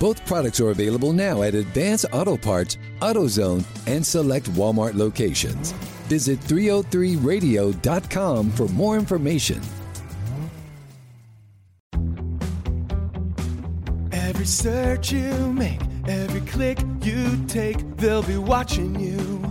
Both products are available now at Advance Auto Parts, AutoZone, and select Walmart locations. Visit 303radio.com for more information. Every search you make, every click you take, they'll be watching you.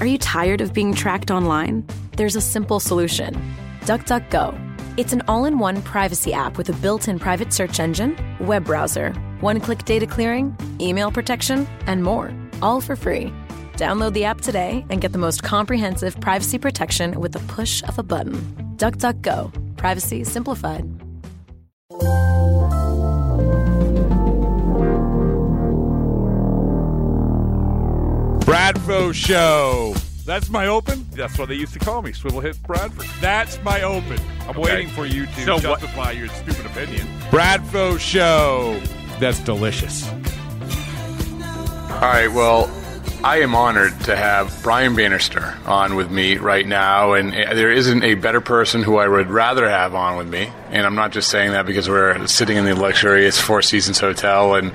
Are you tired of being tracked online? There's a simple solution DuckDuckGo. It's an all in one privacy app with a built in private search engine, web browser, one click data clearing, email protection, and more, all for free. Download the app today and get the most comprehensive privacy protection with the push of a button. DuckDuckGo. Privacy simplified. Bradfo Show. That's my open. That's what they used to call me, Swivel Hit Bradford. That's my open. I'm Okay. waiting for you to So what- justify your stupid opinion. Bradfo Show. That's delicious. All right, well, I am honored to have Brian Bannister on with me right now, and uh, there isn't a better person who I would rather have on with me. And I'm not just saying that because we're sitting in the luxurious Four Seasons Hotel, and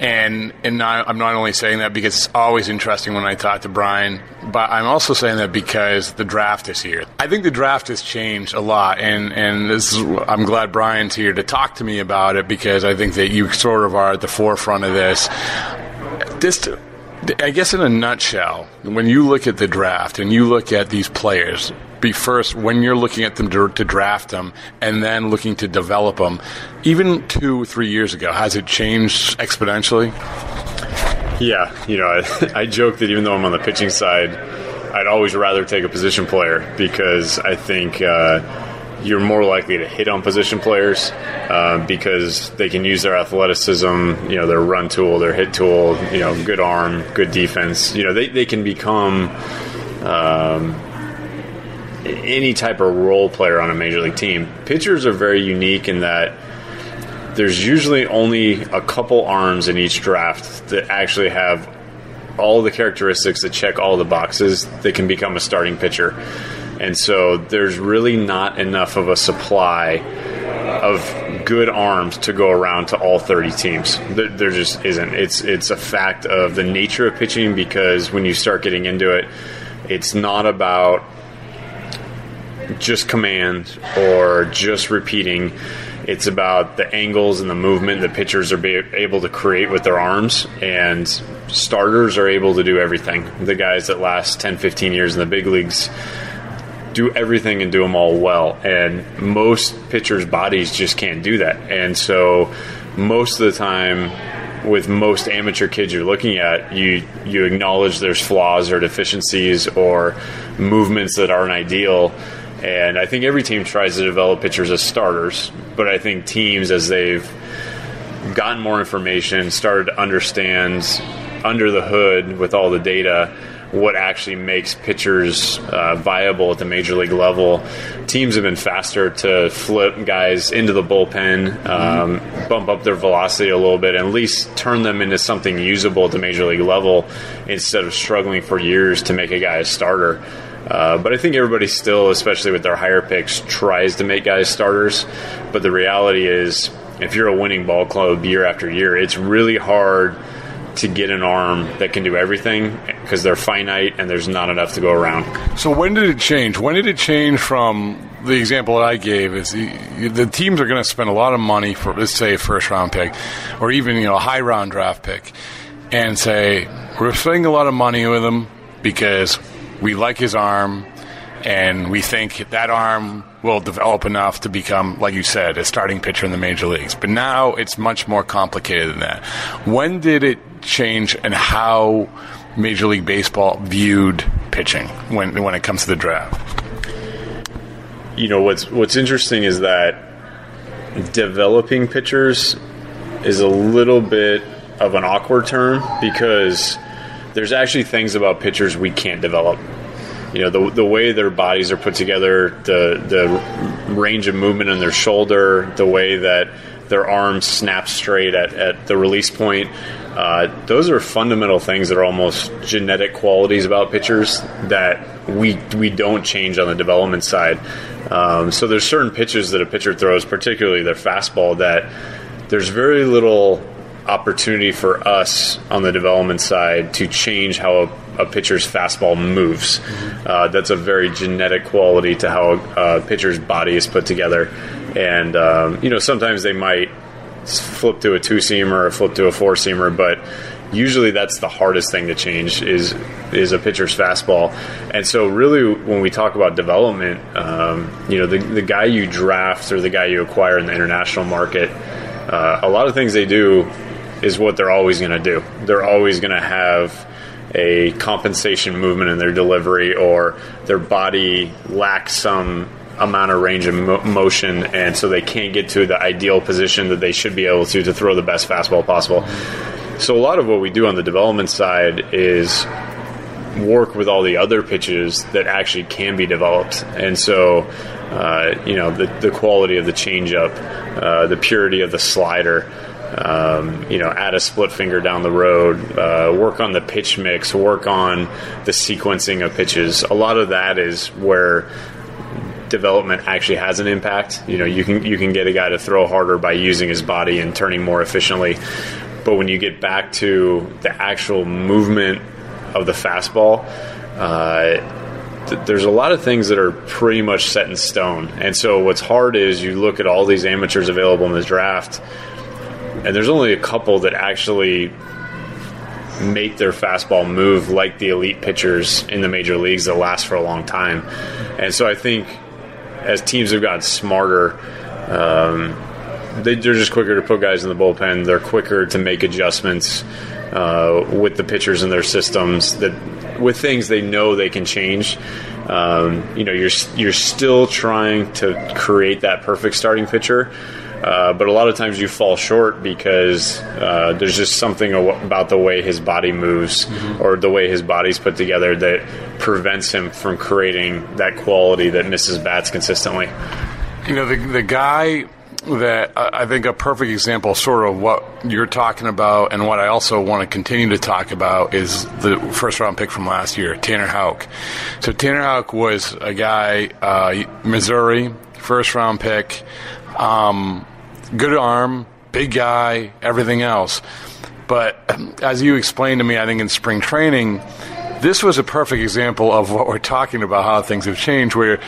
and and not, I'm not only saying that because it's always interesting when I talk to Brian, but I'm also saying that because the draft is here. I think the draft has changed a lot, and and this is, I'm glad Brian's here to talk to me about it because I think that you sort of are at the forefront of this this I guess in a nutshell, when you look at the draft and you look at these players, be first when you're looking at them to, to draft them and then looking to develop them, even two, three years ago, has it changed exponentially? Yeah, you know, I, I joke that even though I'm on the pitching side, I'd always rather take a position player because I think uh, you're more likely to hit on position players uh, because they can use their athleticism, you know, their run tool, their hit tool, you know, good arm, good defense. You know, they, they can become um, any type of role player on a major league team. Pitchers are very unique in that there's usually only a couple arms in each draft that actually have all the characteristics that check all the boxes that can become a starting pitcher. And so there's really not enough of a supply of good arms to go around to all 30 teams. There, there just isn't. It's it's a fact of the nature of pitching because when you start getting into it, it's not about just command or just repeating. It's about the angles and the movement that pitchers are able to create with their arms, and starters are able to do everything. The guys that last 10, 15 years in the big leagues do everything and do them all well, and most pitchers' bodies just can't do that. And so, most of the time, with most amateur kids you're looking at, you you acknowledge there's flaws or deficiencies or movements that aren't ideal. And I think every team tries to develop pitchers as starters, but I think teams as they've gotten more information, started to understand under the hood with all the data what actually makes pitchers uh, viable at the major league level. Teams have been faster to flip guys into the bullpen, um, bump up their velocity a little bit, and at least turn them into something usable at the major league level instead of struggling for years to make a guy a starter. Uh, but I think everybody still, especially with their higher picks, tries to make guys starters. But the reality is, if you're a winning ball club year after year, it's really hard to get an arm that can do everything because they're finite and there's not enough to go around. So when did it change? When did it change from the example that I gave? Is the, the teams are going to spend a lot of money for, let's say, a first round pick, or even you know a high round draft pick, and say we're spending a lot of money with him because we like his arm, and we think that arm will develop enough to become, like you said, a starting pitcher in the major leagues. But now it's much more complicated than that. When did it change, and how Major League Baseball viewed pitching when when it comes to the draft? You know what's what's interesting is that developing pitchers is a little bit of an awkward term because there's actually things about pitchers we can't develop. You know, the, the way their bodies are put together, the, the range of movement in their shoulder, the way that their arms snap straight at, at the release point. Uh, those are fundamental things that are almost genetic qualities about pitchers that we we don't change on the development side. Um, so there's certain pitches that a pitcher throws, particularly their fastball, that there's very little opportunity for us on the development side to change how a, a pitcher's fastball moves. Mm-hmm. Uh, that's a very genetic quality to how a, pitcher's body is put together. And, um, you know, sometimes they might flip to a two seamer or flip to a four seamer, but usually that's the hardest thing to change is is a pitcher's fastball. And so, really, when we talk about development, um, you know, the, the guy you draft or the guy you acquire in the international market, uh, a lot of things they do is what they're always going to do. They're always going to have a compensation movement in their delivery or their body lacks some amount of range of mo- motion and so they can't get to the ideal position that they should be able to to throw the best fastball possible. So a lot of what we do on the development side is work with all the other pitches that actually can be developed. And so, uh, you know, the, the quality of the changeup, uh, the purity of the slider, um, you know, add a split finger down the road, uh, work on the pitch mix, work on the sequencing of pitches. A lot of that is where development actually has an impact. You know, you can you can get a guy to throw harder by using his body and turning more efficiently. But when you get back to the actual movement of the fastball, uh, th- there's a lot of things that are pretty much set in stone. And so what's hard is you look at all these amateurs available in this draft and there's only a couple that actually make their fastball move like the elite pitchers in the major leagues that last for a long time. And so I think as teams have gotten smarter, um, they, are just quicker to put guys in the bullpen. They're quicker to make adjustments uh, with the pitchers in their systems that with things they know they can change. Um, you know, you're you're still trying to create that perfect starting pitcher uh, but a lot of times you fall short because uh, there's just something about the way his body moves mm-hmm. or the way his body's put together that prevents him from creating that quality that misses bats consistently. You know, the, the guy that I think a perfect example, sort of what you're talking about, and what I also want to continue to talk about is the first round pick from last year, Tanner Houck. So Tanner Houck was a guy, uh, Missouri, first round pick. Um, good arm, big guy, everything else. But as you explained to me, I think in spring training, this was a perfect example of what we're talking about, how things have changed, where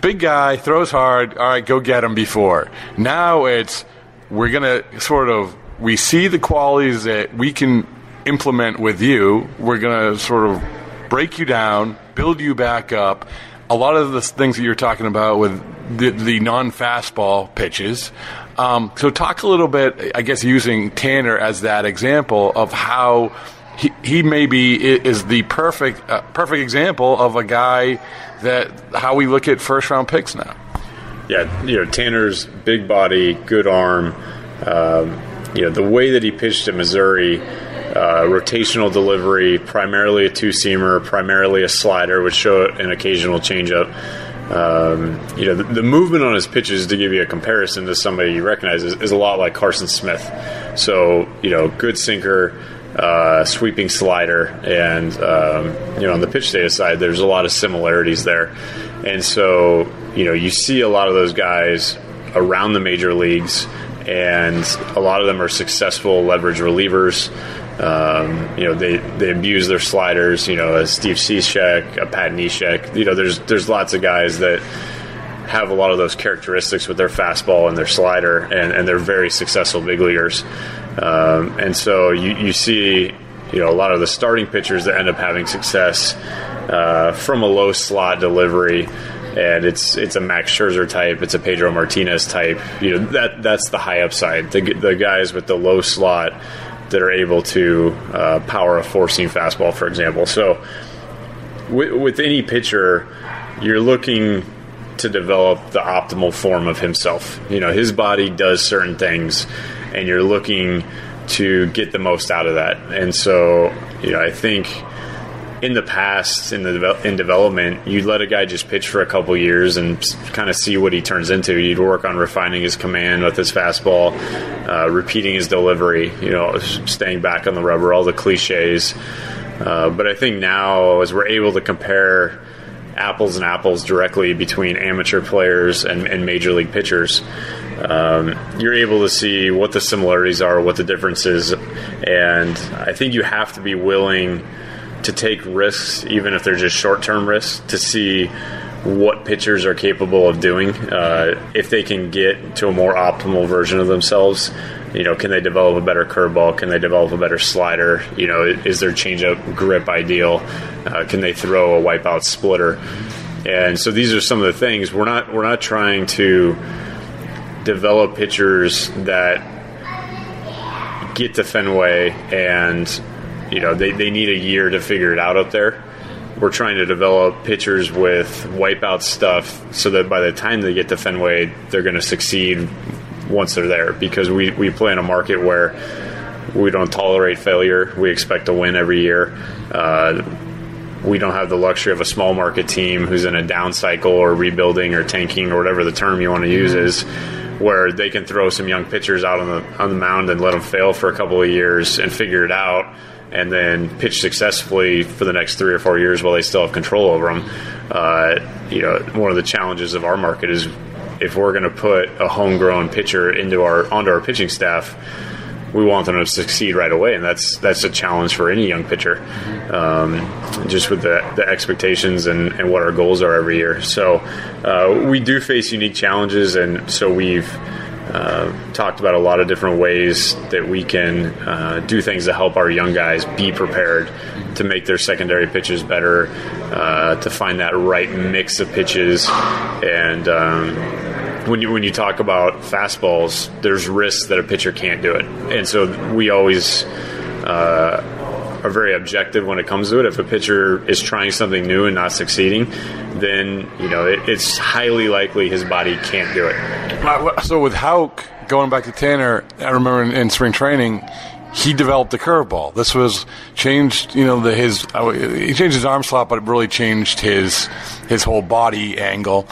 big guy throws hard, all right, go get him before. Now it's, we're going to sort of, we see the qualities that we can implement with you. We're going to sort of break you down, build you back up. A lot of the things that you're talking about with the, the non fastball pitches, um, so talk a little bit, I guess, using Tanner as that example of how he, he maybe is the perfect uh, perfect example of a guy that how we look at first round picks now. Yeah, you know Tanner's big body, good arm. Um, you know the way that he pitched at Missouri. Uh, rotational delivery, primarily a two seamer, primarily a slider, which show an occasional changeup. Um, you know, the, the, movement on his pitches, to give you a comparison to somebody you recognize, is, is a lot like Carson Smith. So, you know, good sinker, uh, sweeping slider, and um, you know, on the pitch data side, there's a lot of similarities there. And so, you know, you see a lot of those guys around the major leagues, and a lot of them are successful leverage relievers. Um, you know, they, they abuse their sliders. You know, a Steve Cishek, a Pat Neshek. You know, there's there's lots of guys that have a lot of those characteristics with their fastball and their slider, and, and they're very successful big leaguers. Um, and so you, you see, you know, a lot of the starting pitchers that end up having success uh, from a low slot delivery. and it's it's a Max Scherzer type, it's a Pedro Martinez type. You know that that's the high upside. The, the guys with the low slot that are able to uh, power a four seam fastball, for example. So with, with any pitcher, you're looking to develop the optimal form of himself. You know, his body does certain things, and you're looking to get the most out of that. And so, you know, I think in the past in the in development, you'd let a guy just pitch for a couple years and kind of see what he turns into. You'd work on refining his command with his fastball, uh, repeating his delivery, you know, staying back on the rubber, all the cliches. Uh, but I think now, as we're able to compare apples and apples directly between amateur players and, and major league pitchers, um, you're able to see what the similarities are, what the differences, and I think you have to be willing to take risks, even if they're just short term risks, to see what pitchers are capable of doing. Uh, if they can get to a more optimal version of themselves, you know, can they develop a better curveball? Can they develop a better slider? You know, is their changeup grip ideal? Uh, can they throw a wipeout splitter? And so these are some of the things we're not we're not trying to develop pitchers that get to Fenway and you know they, they need a year to figure it out up there. We're trying to develop pitchers with wipeout stuff so that by the time they get to Fenway, they're going to succeed once they're there because we, we play in a market where we don't tolerate failure. We expect to win every year. Uh, we don't have the luxury of a small market team who's in a down cycle or rebuilding or tanking or whatever the term you want to use is where they can throw some young pitchers out on the on the mound and let them fail for a couple of years and figure it out and then pitch successfully for the next three or four years while they still have control over them. Uh, you know, one of the challenges of our market is if we're going to put a homegrown pitcher into our onto our pitching staff, we want them to succeed right away, and that's that's a challenge for any young pitcher, um, just with the, the expectations and, and what our goals are every year. So uh, we do face unique challenges, and so we've uh, talked about a lot of different ways that we can uh, do things to help our young guys be prepared to make their secondary pitches better, uh, to find that right mix of pitches. And um, when you when you talk about fastballs, there's risks that a pitcher can't do it, and so we always uh, are very objective when it comes to it. If a pitcher is trying something new and not succeeding, then you know it, it's highly likely his body can't do it. So with Houck going back to Tanner, I remember in, in spring training, he developed the curveball. This was changed, you know, the, his uh, he changed his arm slot, but it really changed his his whole body angle.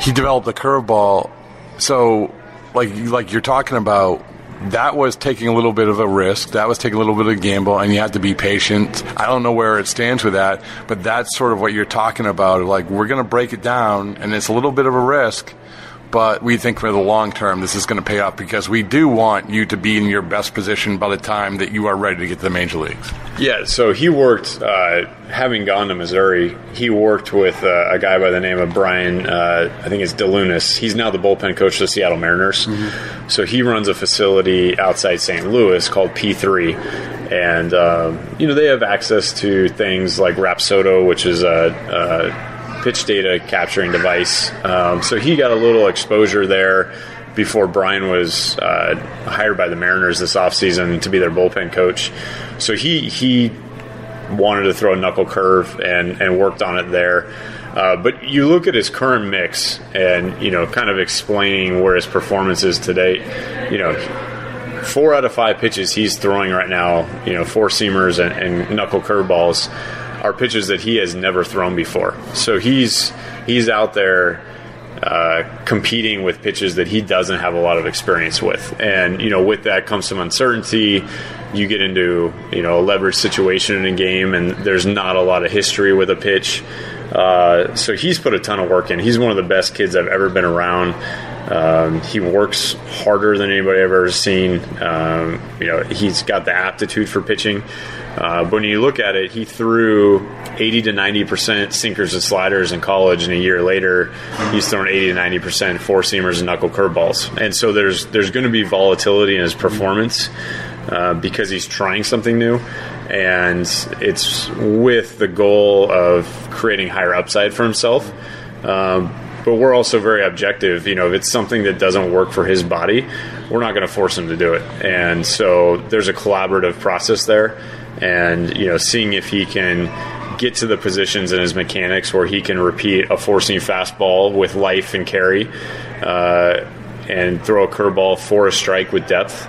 He developed the curveball. So, like like you're talking about, that was taking a little bit of a risk. That was taking a little bit of a gamble, and you have to be patient. I don't know where it stands with that, but that's sort of what you're talking about. Like we're going to break it down, and it's a little bit of a risk, but we think for the long term this is going to pay off because we do want you to be in your best position by the time that you are ready to get to the major leagues. Yeah, so he worked, uh, having gone to Missouri, he worked with uh, a guy by the name of Brian, uh, I think it's DeLunas. He's now the bullpen coach of the Seattle Mariners. Mm-hmm. So he runs a facility outside St. Louis called P3. And, um, you know, they have access to things like Rapsodo, which is a, a pitch data capturing device. Um, so he got a little exposure there before Brian was uh, hired by the Mariners this offseason to be their bullpen coach. So he he wanted to throw a knuckle curve and, and worked on it there. Uh, but you look at his current mix and, you know, kind of explaining where his performance is today, you know, four out of five pitches he's throwing right now, you know, four seamers and, and knuckle curveballs are pitches that he has never thrown before. So he's he's out there uh, competing with pitches that he doesn't have a lot of experience with, and you know with that comes some uncertainty. You get into you know a leverage situation in a game, and there's not a lot of history with a pitch. Uh, so he's put a ton of work in. He's one of the best kids I've ever been around. Um, he works harder than anybody I've ever seen. Um, you know, he's got the aptitude for pitching. Uh, but when you look at it, he threw 80 to 90 percent sinkers and sliders in college, and a year later, he's thrown 80 to 90 percent four seamers and knuckle curveballs. And so there's there's going to be volatility in his performance uh, because he's trying something new, and it's with the goal of creating higher upside for himself. Um, but we're also very objective. You know, if it's something that doesn't work for his body, we're not going to force him to do it. And so there's a collaborative process there, and you know, seeing if he can get to the positions in his mechanics where he can repeat a four seam fastball with life and carry, uh, and throw a curveball for a strike with depth.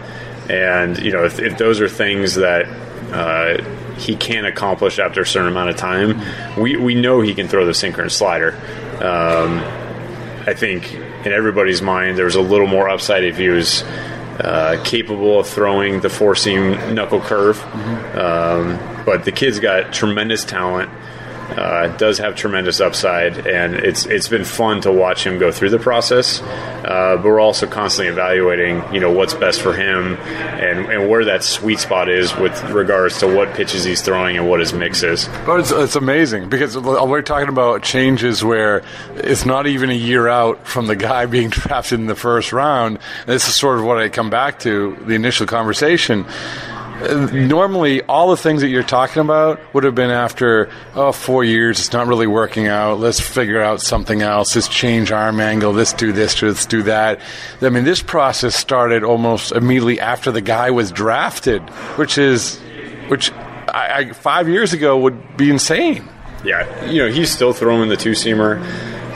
And you know, if, if those are things that uh, he can accomplish after a certain amount of time, we, we know he can throw the sinker and slider. Um, I think in everybody's mind there was a little more upside if he was uh, capable of throwing the four seam knuckle curve. Mm-hmm. Um, but the kid's got tremendous talent uh, does have tremendous upside, and it's it's been fun to watch him go through the process. Uh, but we're also constantly evaluating, you know, what's best for him and, and where that sweet spot is with regards to what pitches he's throwing and what his mix is. But it's, it's amazing because we're talking about changes where it's not even a year out from the guy being drafted in the first round. This is sort of what I come back to the initial conversation normally all the things that you're talking about would have been after oh four years it's not really working out let's figure out something else let's change arm angle let's do this let's do that. I mean this process started almost immediately after the guy was drafted which is which I, I, five years ago would be insane. Yeah you know he's still throwing the two seamer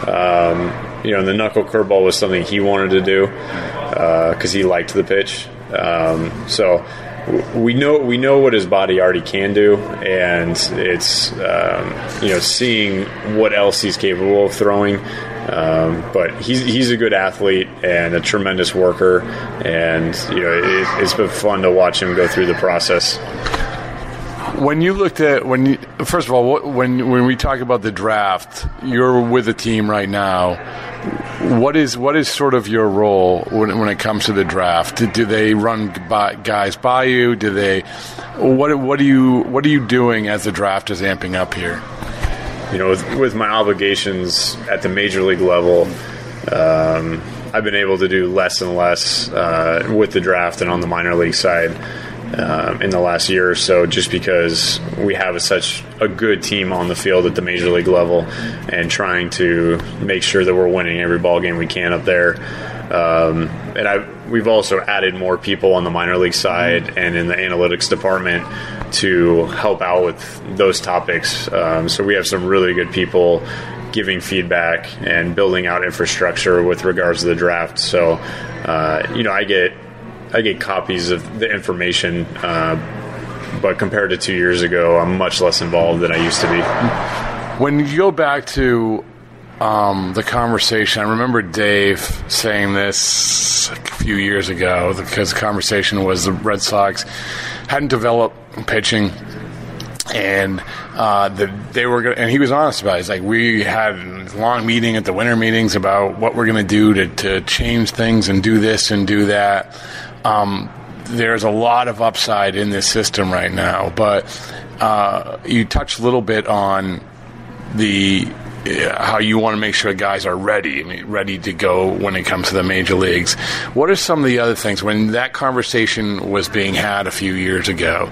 um, you know the knuckle curveball was something he wanted to do because uh, he liked the pitch. Um, so we know we know what his body already can do, and it's um, you know seeing what else he's capable of throwing. Um, but he's he's a good athlete and a tremendous worker, and you know it, has been fun to watch him go through the process. When you looked at when you, first of all when when we talk about the draft, you're with the team right now what is what is sort of your role when, when it comes to the draft? Do, do they run by, guys by you? Do they what what are you what are you doing as the draft is amping up here? You know, with, with my obligations at the major league level, um, I've been able to do less and less uh, with the draft and on the minor league side um, in the last year or so, just because we have a, such a good team on the field at the major league level, and trying to make sure that we're winning every ball game we can up there. Um, and I, we've also added more people on the minor league side and in the analytics department to help out with those topics. Um, so we have some really good people giving feedback and building out infrastructure with regards to the draft. So, uh, you know, I get I get copies of the information, uh, but compared to two years ago, I'm much less involved than I used to be. When you go back to um, the conversation, I remember Dave saying this a few years ago because the conversation was the Red Sox hadn't developed pitching and uh, the, they were gonna, and he was honest about it. He's like, we had a long meeting at the winter meetings about what we're going to do to change things and do this and do that. Um, there's a lot of upside in this system right now, but uh, you touched a little bit on the uh, how you want to make sure guys are ready, I mean, ready to go when it comes to the major leagues. What are some of the other things when that conversation was being had a few years ago?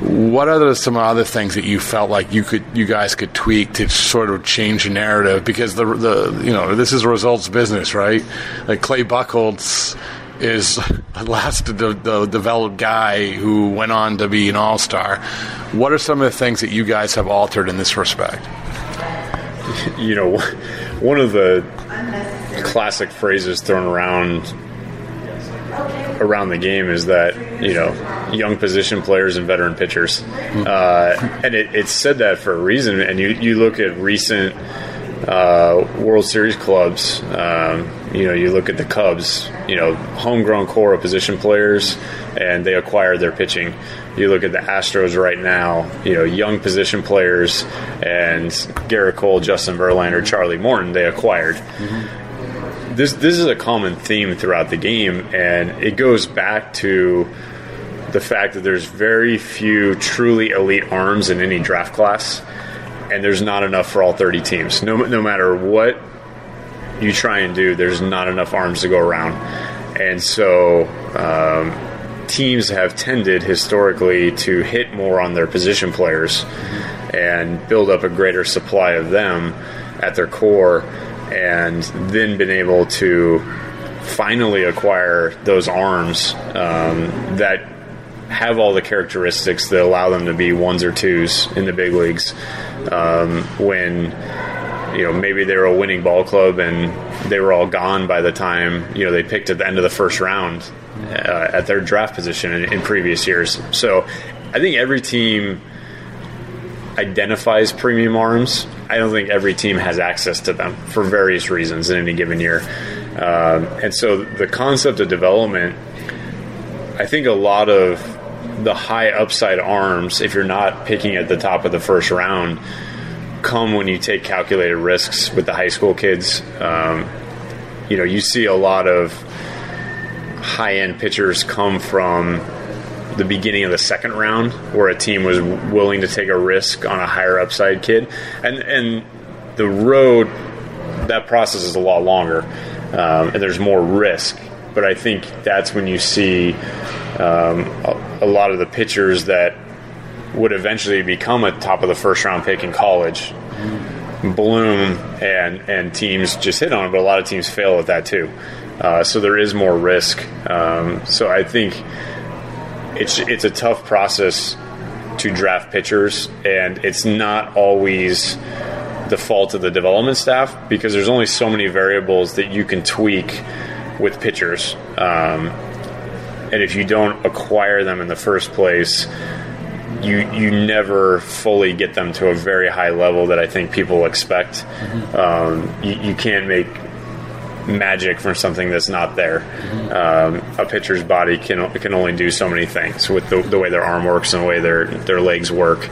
What are some other things that you felt like you could, you guys could tweak to sort of change the narrative? Because the, the, you know, this is a results business, right? Like Clay Buchholz is last the, the developed guy who went on to be an all star. What are some of the things that you guys have altered in this respect? You know, one of the classic phrases thrown around around the game is that you know young position players and veteran pitchers, uh, and it, it's said that for a reason. And you you look at recent uh, World Series clubs. Um, you know, you look at the Cubs. You know, homegrown core of position players, and they acquired their pitching. You look at the Astros right now. You know, young position players, and Gerrit Cole, Justin Verlander, Charlie Morton, they acquired. Mm-hmm. This this is a common theme throughout the game, and it goes back to the fact that there's very few truly elite arms in any draft class and there's not enough for all 30 teams. No, no matter what you try and do, there's not enough arms to go around. And so um, teams have tended historically to hit more on their position players and build up a greater supply of them. at their core, and then been able to finally acquire those arms um, that have all the characteristics that allow them to be ones or twos in the big leagues. Um, when you know maybe they were a winning ball club and they were all gone by the time you know they picked at the end of the first round uh, at their draft position in, in previous years. So I think every team identifies premium arms. I don't think every team has access to them for various reasons in any given year. Um, and so the concept of development, I think a lot of the high upside arms, if you're not picking at the top of the first round, come when you take calculated risks with the high school kids. Um, you know, you see a lot of high end pitchers come from the beginning of the second round where a team was willing to take a risk on a higher upside kid. And, and the road, that process is a lot longer um, and there's more risk. But I think that's when you see um, a, a, lot of the pitchers that would eventually become a top of the first round pick in college bloom and and teams just hit on it, but a lot of teams fail at that too. Uh, so there is more risk. Um, so I think it's it's a tough process to draft pitchers, and it's not always the fault of the development staff because there's only so many variables that you can tweak with pitchers. Um, and if you don't acquire them in the first place, you you never fully get them to a very high level that I think people expect. Mm-hmm. Um, you, you, can't make magic from something that's not there. Mm-hmm. Um, a pitcher's body can can only do so many things with the, the, way their arm works and the way their their legs work.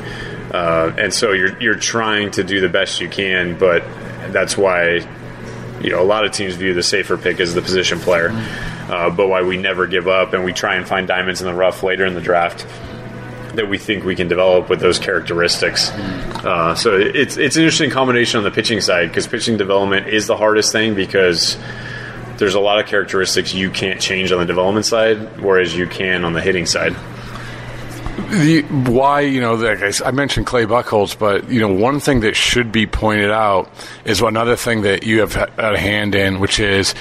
Uh, and so you're you're trying to do the best you can, but that's why you know a lot of teams view the safer pick as the position player. Mm-hmm. Uh, but why we never give up and we try and find diamonds in the rough later in the draft that we think we can develop with those characteristics. Uh, so it's it's an interesting combination on the pitching side because pitching development is the hardest thing because there's a lot of characteristics you can't change on the development side, whereas you can on the hitting side. The, why you know I, I mentioned Clay Buchholz, but you know one thing that should be pointed out is another thing that you have a hand in, which is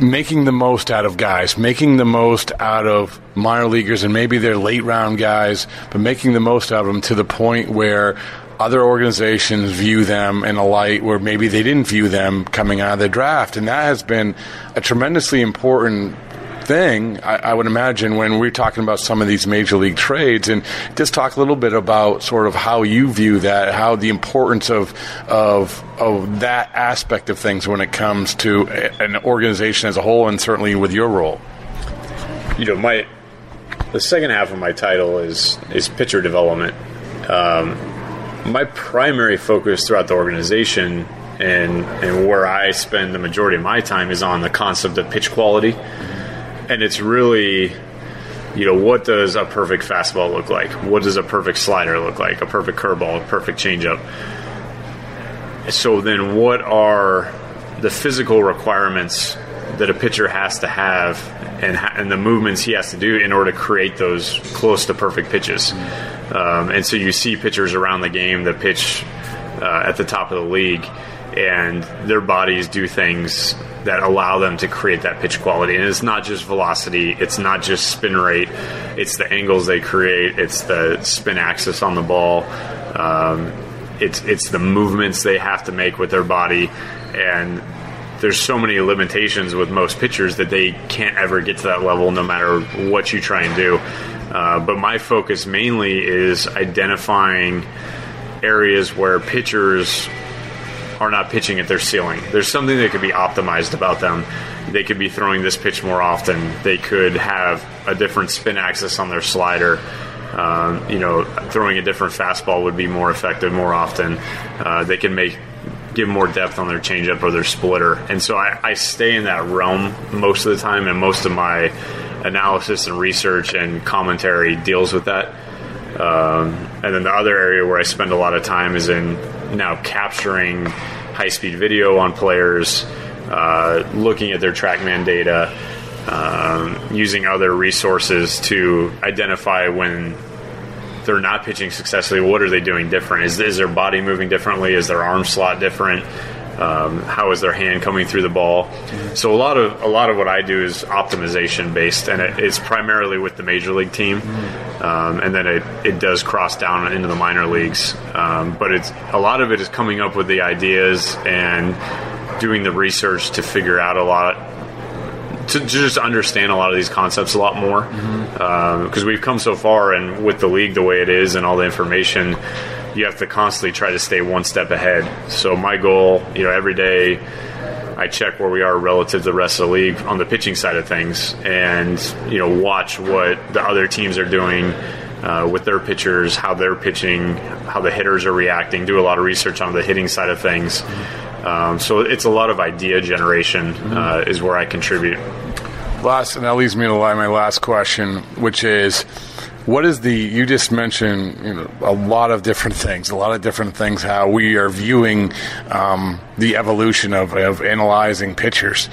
making the most out of guys, making the most out of minor leaguers, and maybe they're late round guys, but making the most out of them to the point where other organizations view them in a light where maybe they didn't view them coming out of the draft. And that has been a tremendously important thing, I, I, would imagine, when we're talking about some of these major league trades. And just talk a little bit about sort of how you view that, how the importance of of of that aspect of things when it comes to an organization as a whole, and certainly with your role. You know, my the second half of my title is is pitcher development. Um, my primary focus throughout the organization and and where I spend the majority of my time is on the concept of pitch quality and it's really you know what does a perfect fastball look like? What does a perfect slider look like? A perfect curveball a perfect changeup. So then what are the physical requirements that a pitcher has to have and, ha- and the movements he has to do in order to create those close to perfect pitches? Um, and so you see pitchers around the game that pitch uh, at the top of the league and their bodies do things that allow them to create that pitch quality. And it's not just velocity, it's not just spin rate, it's the angles they create, it's the spin axis on the ball, um, it's it's the movements they have to make with their body, and there's so many limitations with most pitchers that they can't ever get to that level no matter what you try and do. Uh, but my focus mainly is identifying areas where pitchers are not pitching at their ceiling. There's something that could be optimized about them. They could be throwing this pitch more often. They could have a different spin axis on their slider. Um, you know, throwing a different fastball would be more effective more often. Uh, they can make give more depth on their changeup or their splitter. And so I, I, stay in that realm most of the time, and most of my analysis and research and commentary deals with that. Um, and then the other area where I spend a lot of time is in now capturing high speed video on players, uh, looking at their TrackMan data, um, using other resources to identify when they're not pitching successfully, what are they doing different? Is, is their body moving differently? Is their arm slot different? Um, how is their hand coming through the ball? So a lot of a lot of what I do is optimization based, and it, it's primarily with the major league team, um, and then it, it does cross down into the minor leagues. Um, but it's a lot of it is coming up with the ideas and doing the research to figure out a lot to, to just understand a lot of these concepts a lot more because Mm-hmm. um, we've come so far and with the league the way it is and all the information you have to constantly try to stay one step ahead so my goal you know every day I check where we are relative to the rest of the league on the pitching side of things and you know watch what the other teams are doing uh, with their pitchers, how they're pitching, how the hitters are reacting. Do a lot of research on the hitting side of things. Um, so it's a lot of idea generation uh, is where I contribute. Last, and that leads me to my last question, which is, what is the? You just mentioned you know, a lot of different things, a lot of different things. How we are viewing um, the evolution of, of analyzing pitchers.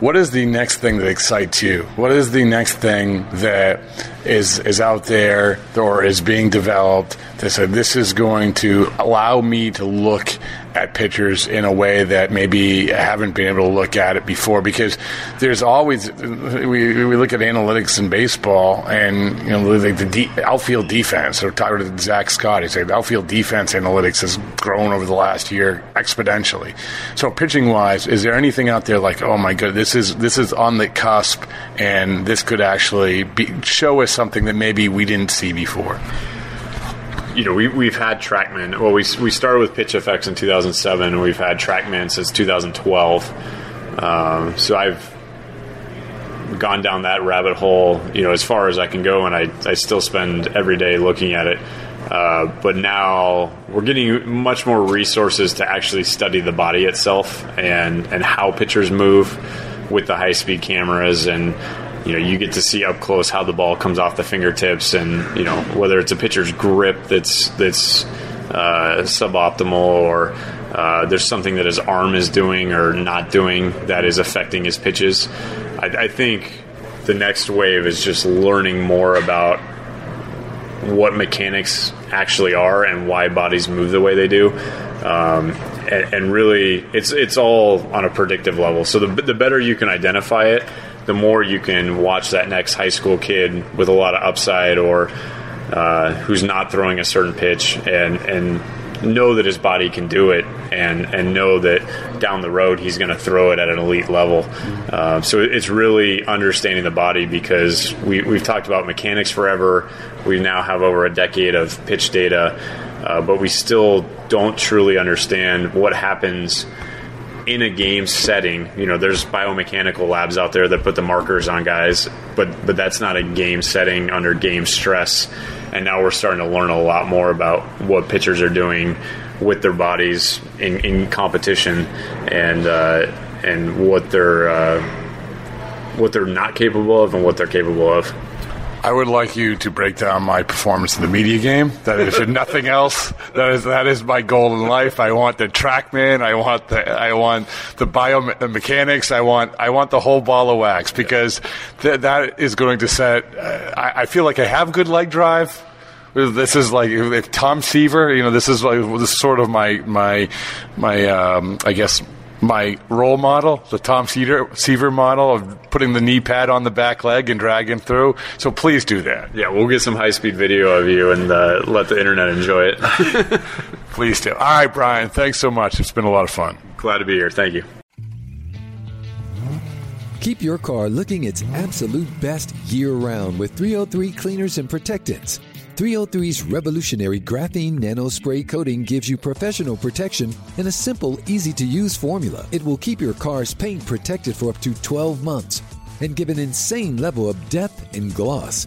What is the next thing that excites you? What is the next thing that is is out there or is being developed that said this is going to allow me to look at pitchers in a way that maybe I haven't been able to look at it before? Because there's always we, we look at analytics in baseball and you know like the de- outfield defense. Or talking to Zack Scott, he said outfield defense analytics has grown over the last year exponentially. So pitching wise, is there anything out there like oh my god, this is this is on the cusp, and this could actually be, show us something that maybe we didn't see before? You know, we, we've had TrackMan. Well, we, we started with PitchFX in 2007, and we've had TrackMan since 2012. Um, so I've gone down that rabbit hole, you know, as far as I can go, and I, I still spend every day looking at it. Uh, but now we're getting much more resources to actually study the body itself and, and how pitchers move with the high speed cameras and you know you get to see up close how the ball comes off the fingertips and you know whether it's a pitcher's grip that's that's uh, suboptimal or uh, there's something that his arm is doing or not doing that is affecting his pitches. I, I think the next wave is just learning more about what mechanics actually are and why bodies move the way they do. Um, and, and, really, it's it's all on a predictive level. So the, the better you can identify it, the more you can watch that next high school kid with a lot of upside or uh, who's not throwing a certain pitch and and know that his body can do it and and know that down the road he's going to throw it at an elite level. Uh, so it's really understanding the body because we, we've talked about mechanics forever. We now have over a decade of pitch data, uh, but we still don't truly understand what happens in a game setting. You know, there's biomechanical labs out there that put the markers on guys, but but that's not a game setting under game stress. And now we're starting to learn a lot more about what pitchers are doing with their bodies in, in competition and uh, and what they're uh, what they're not capable of and what they're capable of. I would like you to break down my performance in the media game. That is, if nothing else, that is that is my goal in life. I want the TrackMan. I want the I want the biomechanics. I want I want the whole ball of wax because th- that is going to set. Uh, I, I feel like I have good leg drive. This is like if Tom Seaver, you know, this is like this is sort of my my my um, I guess my role model, the Tom Seaver, Seaver model of putting the knee pad on the back leg and dragging through. So please do that. Yeah, we'll get some high speed video of you and uh, let the internet enjoy it. please do. All right, Brian, thanks so much. It's been a lot of fun. Glad to be here. Thank you. Keep your car looking its absolute best year round with 303 cleaners and protectants. 303's revolutionary graphene nano spray coating gives you professional protection in a simple, easy to use formula. It will keep your car's paint protected for up to 12 months and give an insane level of depth and gloss.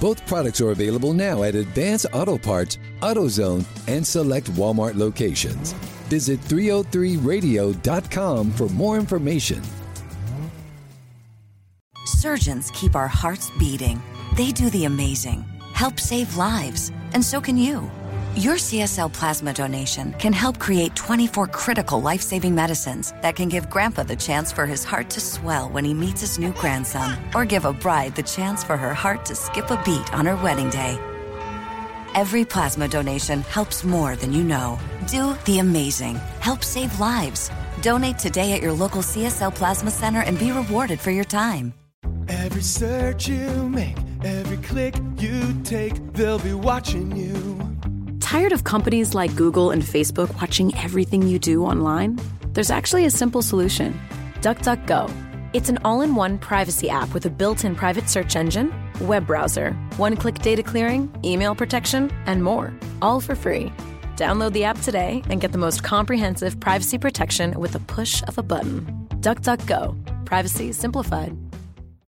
Both products are available now at Advance Auto Parts, AutoZone, and select Walmart locations. Visit 303radio.com for more information. Surgeons keep our hearts beating. They do the amazing, help save lives, and so can you. Your CSL plasma donation can help create 24 critical life saving medicines that can give Grandpa the chance for his heart to swell when he meets his new grandson, or give a bride the chance for her heart to skip a beat on her wedding day. Every plasma donation helps more than you know. Do the amazing. Help save lives. Donate today at your local CSL Plasma Center and be rewarded for your time. Every search you make, every click you take, they'll be watching you. Tired of companies like Google and Facebook watching everything you do online? There's actually a simple solution DuckDuckGo. It's an all in one privacy app with a built in private search engine, web browser, one click data clearing, email protection, and more, all for free. Download the app today and get the most comprehensive privacy protection with a push of a button. DuckDuckGo. Privacy simplified.